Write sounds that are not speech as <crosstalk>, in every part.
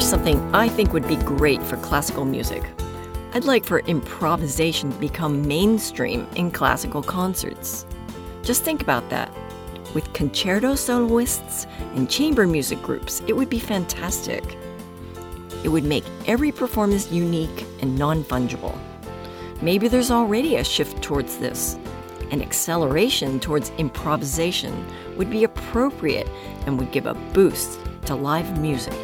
Here's something I think would be great for classical music. I'd like for improvisation to become mainstream in classical concerts. Just think about that. With concerto soloists and chamber music groups, it would be fantastic. It would make every performance unique and non fungible. Maybe there's already a shift towards this. An acceleration towards improvisation would be appropriate and would give a boost to live music.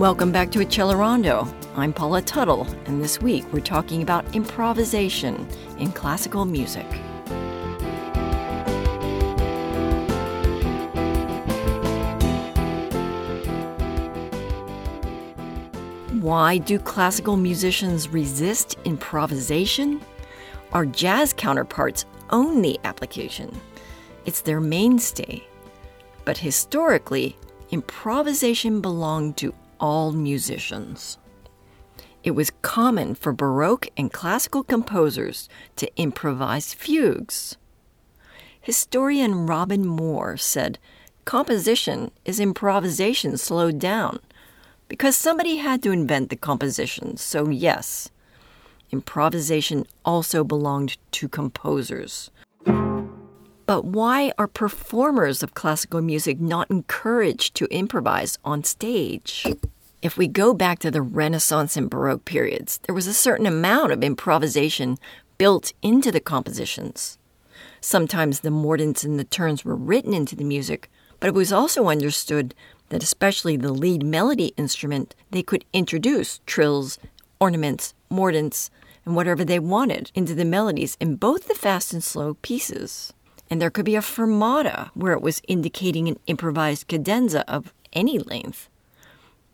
Welcome back to Accelerando. I'm Paula Tuttle, and this week we're talking about improvisation in classical music. Why do classical musicians resist improvisation? Our jazz counterparts own the application. It's their mainstay. But historically, improvisation belonged to all musicians. It was common for Baroque and classical composers to improvise fugues. Historian Robin Moore said, Composition is improvisation slowed down because somebody had to invent the composition, so yes, improvisation also belonged to composers. But why are performers of classical music not encouraged to improvise on stage? If we go back to the Renaissance and Baroque periods, there was a certain amount of improvisation built into the compositions. Sometimes the mordents and the turns were written into the music, but it was also understood that especially the lead melody instrument, they could introduce trills, ornaments, mordents, and whatever they wanted into the melodies in both the fast and slow pieces and there could be a fermata where it was indicating an improvised cadenza of any length.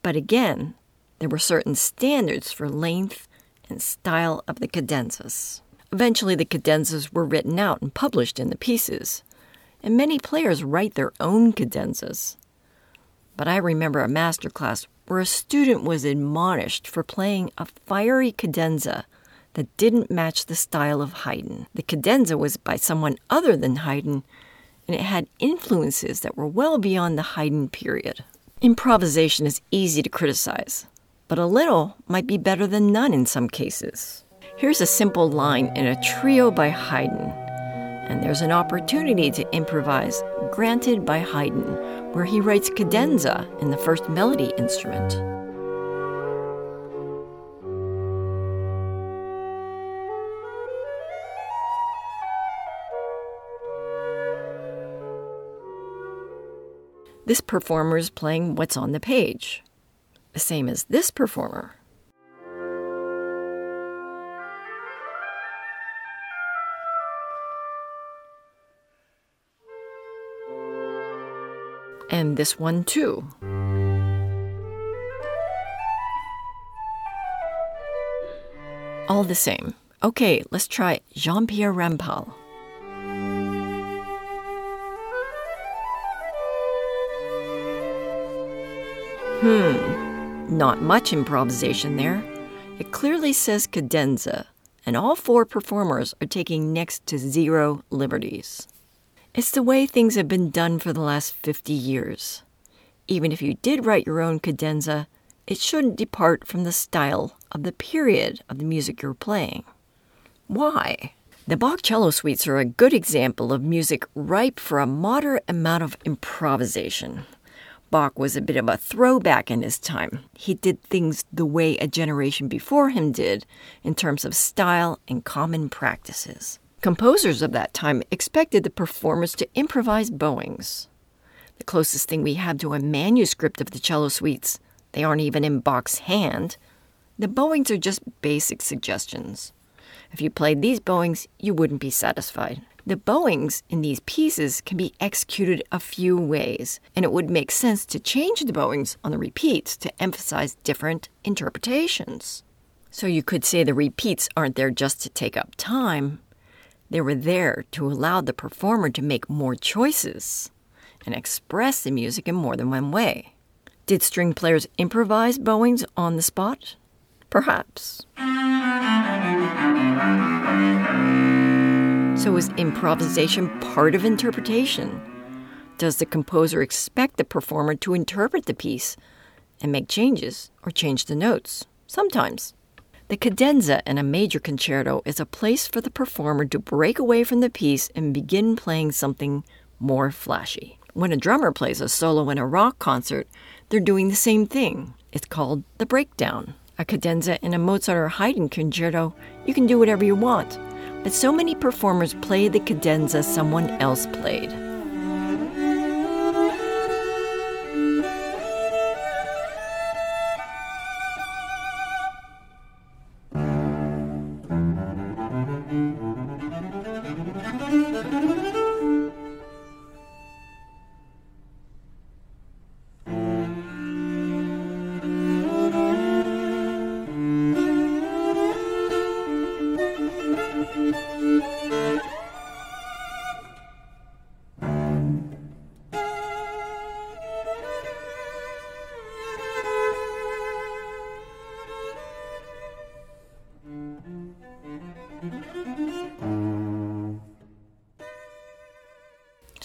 But again, there were certain standards for length and style of the cadenzas. Eventually, the cadenzas were written out and published in the pieces, and many players write their own cadenzas. But I remember a master class where a student was admonished for playing a fiery cadenza that didn't match the style of Haydn. The cadenza was by someone other than Haydn, and it had influences that were well beyond the Haydn period. Improvisation is easy to criticize, but a little might be better than none in some cases. Here's a simple line in a trio by Haydn, and there's an opportunity to improvise granted by Haydn, where he writes cadenza in the first melody instrument. This performer is playing what's on the page, the same as this performer. And this one too. All the same. Okay, let's try Jean Pierre Rampal. Hmm, not much improvisation there. It clearly says cadenza, and all four performers are taking next to zero liberties. It's the way things have been done for the last 50 years. Even if you did write your own cadenza, it shouldn't depart from the style of the period of the music you're playing. Why? The Bach cello suites are a good example of music ripe for a moderate amount of improvisation. Bach was a bit of a throwback in his time. He did things the way a generation before him did in terms of style and common practices. Composers of that time expected the performers to improvise bowings. The closest thing we have to a manuscript of the cello suites, they aren't even in Bach's hand. The bowings are just basic suggestions. If you played these bowings, you wouldn't be satisfied. The bowings in these pieces can be executed a few ways, and it would make sense to change the bowings on the repeats to emphasize different interpretations. So you could say the repeats aren't there just to take up time, they were there to allow the performer to make more choices and express the music in more than one way. Did string players improvise bowings on the spot? Perhaps. So, is improvisation part of interpretation? Does the composer expect the performer to interpret the piece and make changes or change the notes? Sometimes. The cadenza in a major concerto is a place for the performer to break away from the piece and begin playing something more flashy. When a drummer plays a solo in a rock concert, they're doing the same thing. It's called the breakdown. A cadenza in a Mozart or Haydn concerto, you can do whatever you want. But so many performers play the cadenza someone else played.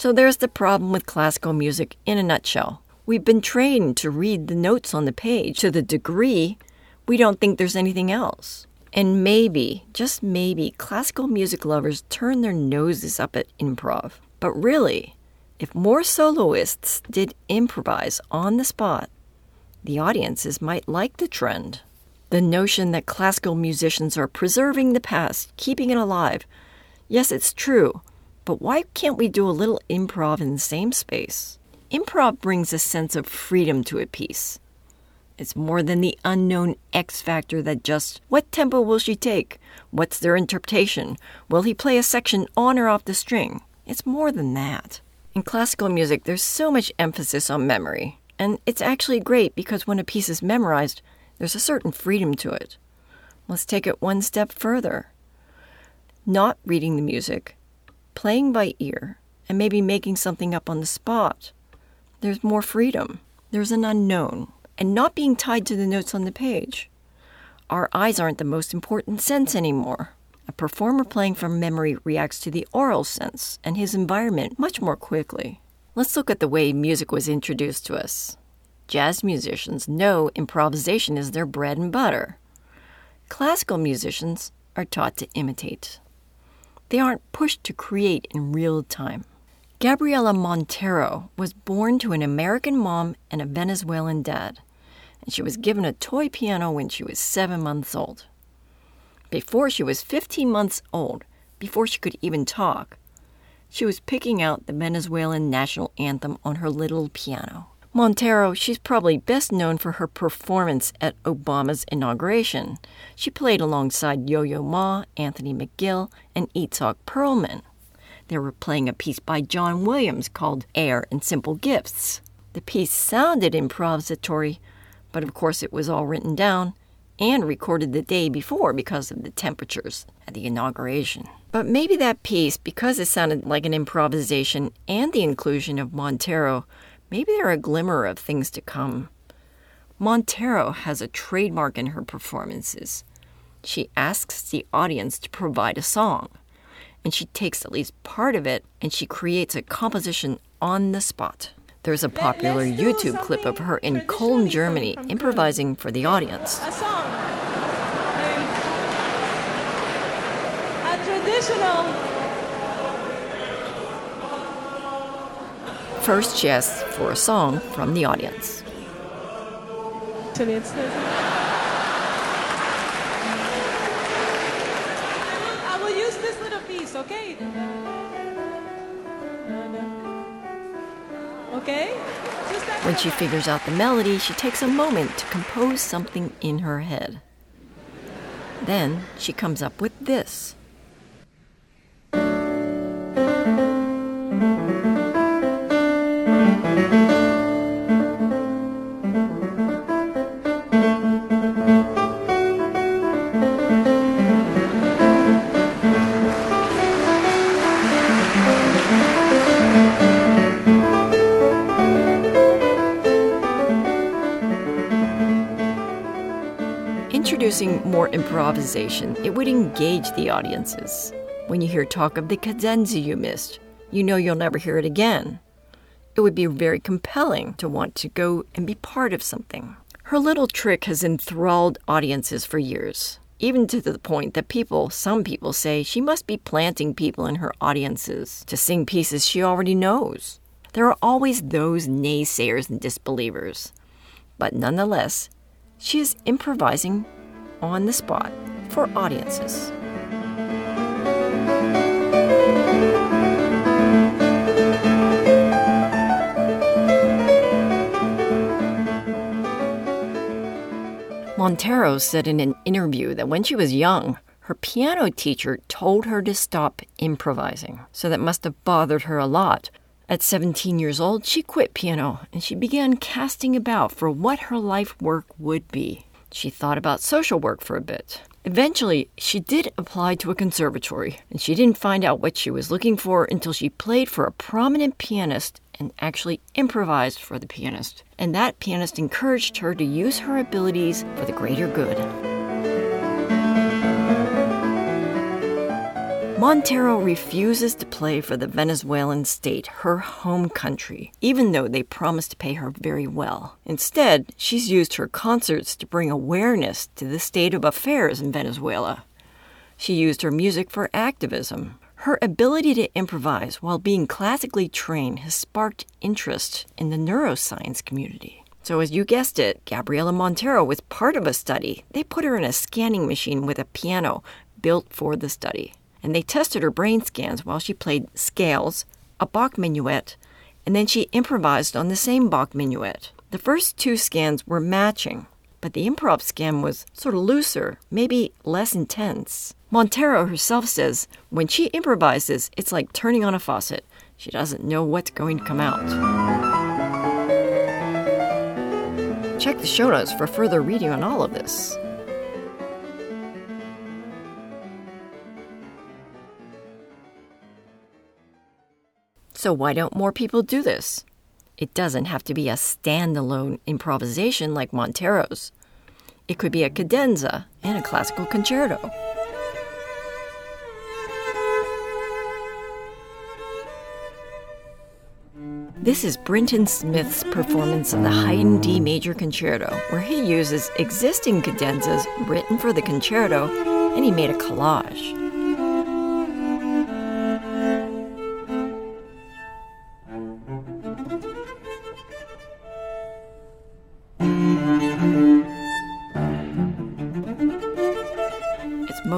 So there's the problem with classical music in a nutshell. We've been trained to read the notes on the page to the degree we don't think there's anything else. And maybe, just maybe, classical music lovers turn their noses up at improv. But really, if more soloists did improvise on the spot, the audiences might like the trend. The notion that classical musicians are preserving the past, keeping it alive. Yes, it's true, but why can't we do a little improv in the same space? Improv brings a sense of freedom to a piece. It's more than the unknown X factor that just, what tempo will she take? What's their interpretation? Will he play a section on or off the string? It's more than that. In classical music, there's so much emphasis on memory. And it's actually great because when a piece is memorized, there's a certain freedom to it. Let's take it one step further. Not reading the music, playing by ear, and maybe making something up on the spot. There's more freedom. There's an unknown, and not being tied to the notes on the page. Our eyes aren't the most important sense anymore. A performer playing from memory reacts to the aural sense and his environment much more quickly. Let's look at the way music was introduced to us. Jazz musicians know improvisation is their bread and butter. Classical musicians are taught to imitate. They aren't pushed to create in real time. Gabriela Montero was born to an American mom and a Venezuelan dad, and she was given a toy piano when she was seven months old. Before she was 15 months old, before she could even talk, she was picking out the Venezuelan national anthem on her little piano. Montero, she's probably best known for her performance at Obama's inauguration. She played alongside Yo Yo Ma, Anthony McGill, and Itzhak Perlman. They were playing a piece by John Williams called Air and Simple Gifts. The piece sounded improvisatory, but of course it was all written down and recorded the day before because of the temperatures at the inauguration. But maybe that piece, because it sounded like an improvisation and the inclusion of Montero, maybe they're a glimmer of things to come. Montero has a trademark in her performances. She asks the audience to provide a song, and she takes at least part of it and she creates a composition on the spot. There's a popular YouTube clip of her in Cologne, Germany, improvising for the audience. A song. A, a traditional First, she asks for a song from the audience. Actually, it's the- I will use this little piece, okay? Okay? When she figures out the melody, she takes a moment to compose something in her head. Then she comes up with this. Introducing more improvisation, it would engage the audiences. When you hear talk of the cadenza you missed, you know you'll never hear it again. It would be very compelling to want to go and be part of something. Her little trick has enthralled audiences for years, even to the point that people, some people say, she must be planting people in her audiences to sing pieces she already knows. There are always those naysayers and disbelievers. But nonetheless, she is improvising on the spot for audiences. Montero said in an interview that when she was young, her piano teacher told her to stop improvising, so that must have bothered her a lot. At 17 years old, she quit piano and she began casting about for what her life work would be. She thought about social work for a bit. Eventually, she did apply to a conservatory, and she didn't find out what she was looking for until she played for a prominent pianist and actually improvised for the pianist. And that pianist encouraged her to use her abilities for the greater good. Montero refuses to play for the Venezuelan state, her home country, even though they promised to pay her very well. Instead, she's used her concerts to bring awareness to the state of affairs in Venezuela. She used her music for activism. Her ability to improvise while being classically trained has sparked interest in the neuroscience community. So, as you guessed it, Gabriela Montero was part of a study. They put her in a scanning machine with a piano built for the study and they tested her brain scans while she played scales, a Bach minuet, and then she improvised on the same Bach minuet. The first two scans were matching, but the improv scan was sort of looser, maybe less intense. Montero herself says when she improvises, it's like turning on a faucet. She doesn't know what's going to come out. Check the show notes for further reading on all of this. So, why don't more people do this? It doesn't have to be a standalone improvisation like Montero's. It could be a cadenza and a classical concerto. This is Brinton Smith's performance of the Haydn D major concerto, where he uses existing cadenzas written for the concerto and he made a collage.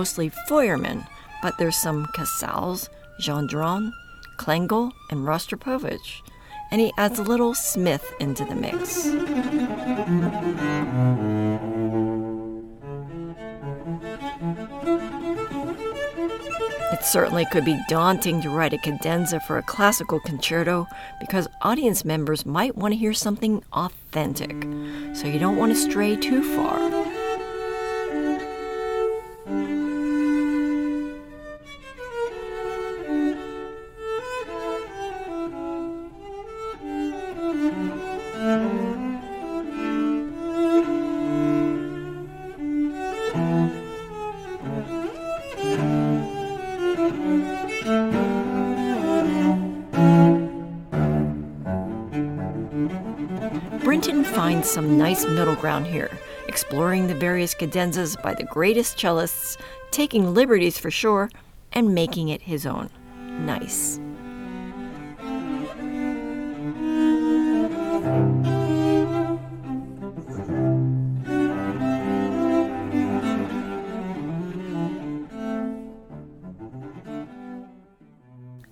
Mostly Feuermann, but there's some Casals, Gendron, Klengel, and Rostropovich, and he adds a little Smith into the mix. It certainly could be daunting to write a cadenza for a classical concerto because audience members might want to hear something authentic, so you don't want to stray too far. Finds some nice middle ground here, exploring the various cadenzas by the greatest cellists, taking liberties for sure, and making it his own. Nice.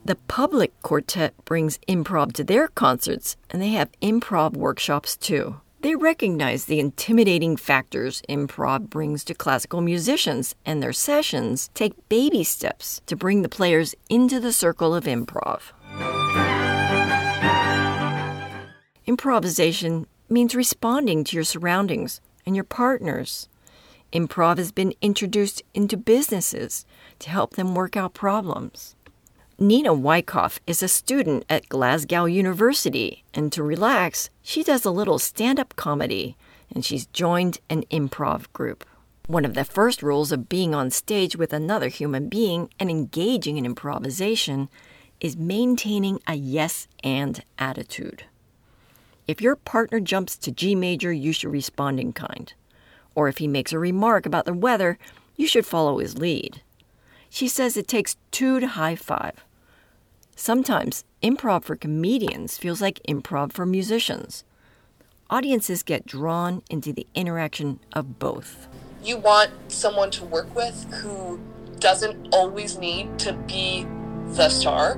The Public Quartet brings improv to their concerts, and they have improv workshops too. They recognize the intimidating factors improv brings to classical musicians, and their sessions take baby steps to bring the players into the circle of improv. Improvisation means responding to your surroundings and your partners. Improv has been introduced into businesses to help them work out problems. Nina Wyckoff is a student at Glasgow University, and to relax, she does a little stand up comedy, and she's joined an improv group. One of the first rules of being on stage with another human being and engaging in improvisation is maintaining a yes and attitude. If your partner jumps to G major, you should respond in kind. Or if he makes a remark about the weather, you should follow his lead. She says it takes two to high five. Sometimes improv for comedians feels like improv for musicians. Audiences get drawn into the interaction of both. You want someone to work with who doesn't always need to be the star.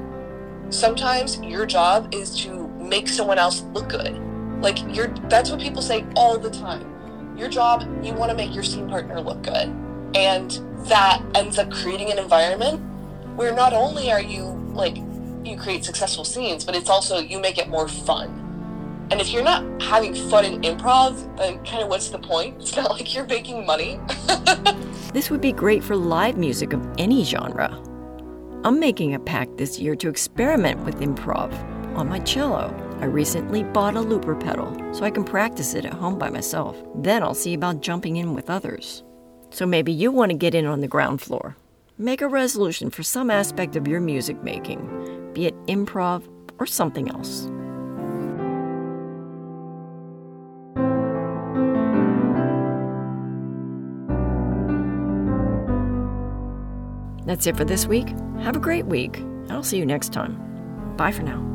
Sometimes your job is to make someone else look good. Like you're that's what people say all the time. Your job, you want to make your scene partner look good. And that ends up creating an environment where not only are you like you create successful scenes, but it's also you make it more fun. And if you're not having fun in improv, then kind of what's the point? It's not <laughs> like you're making money. <laughs> this would be great for live music of any genre. I'm making a pact this year to experiment with improv on my cello. I recently bought a looper pedal so I can practice it at home by myself. Then I'll see about jumping in with others. So maybe you want to get in on the ground floor. Make a resolution for some aspect of your music making, be it improv or something else. That's it for this week. Have a great week. I'll see you next time. Bye for now.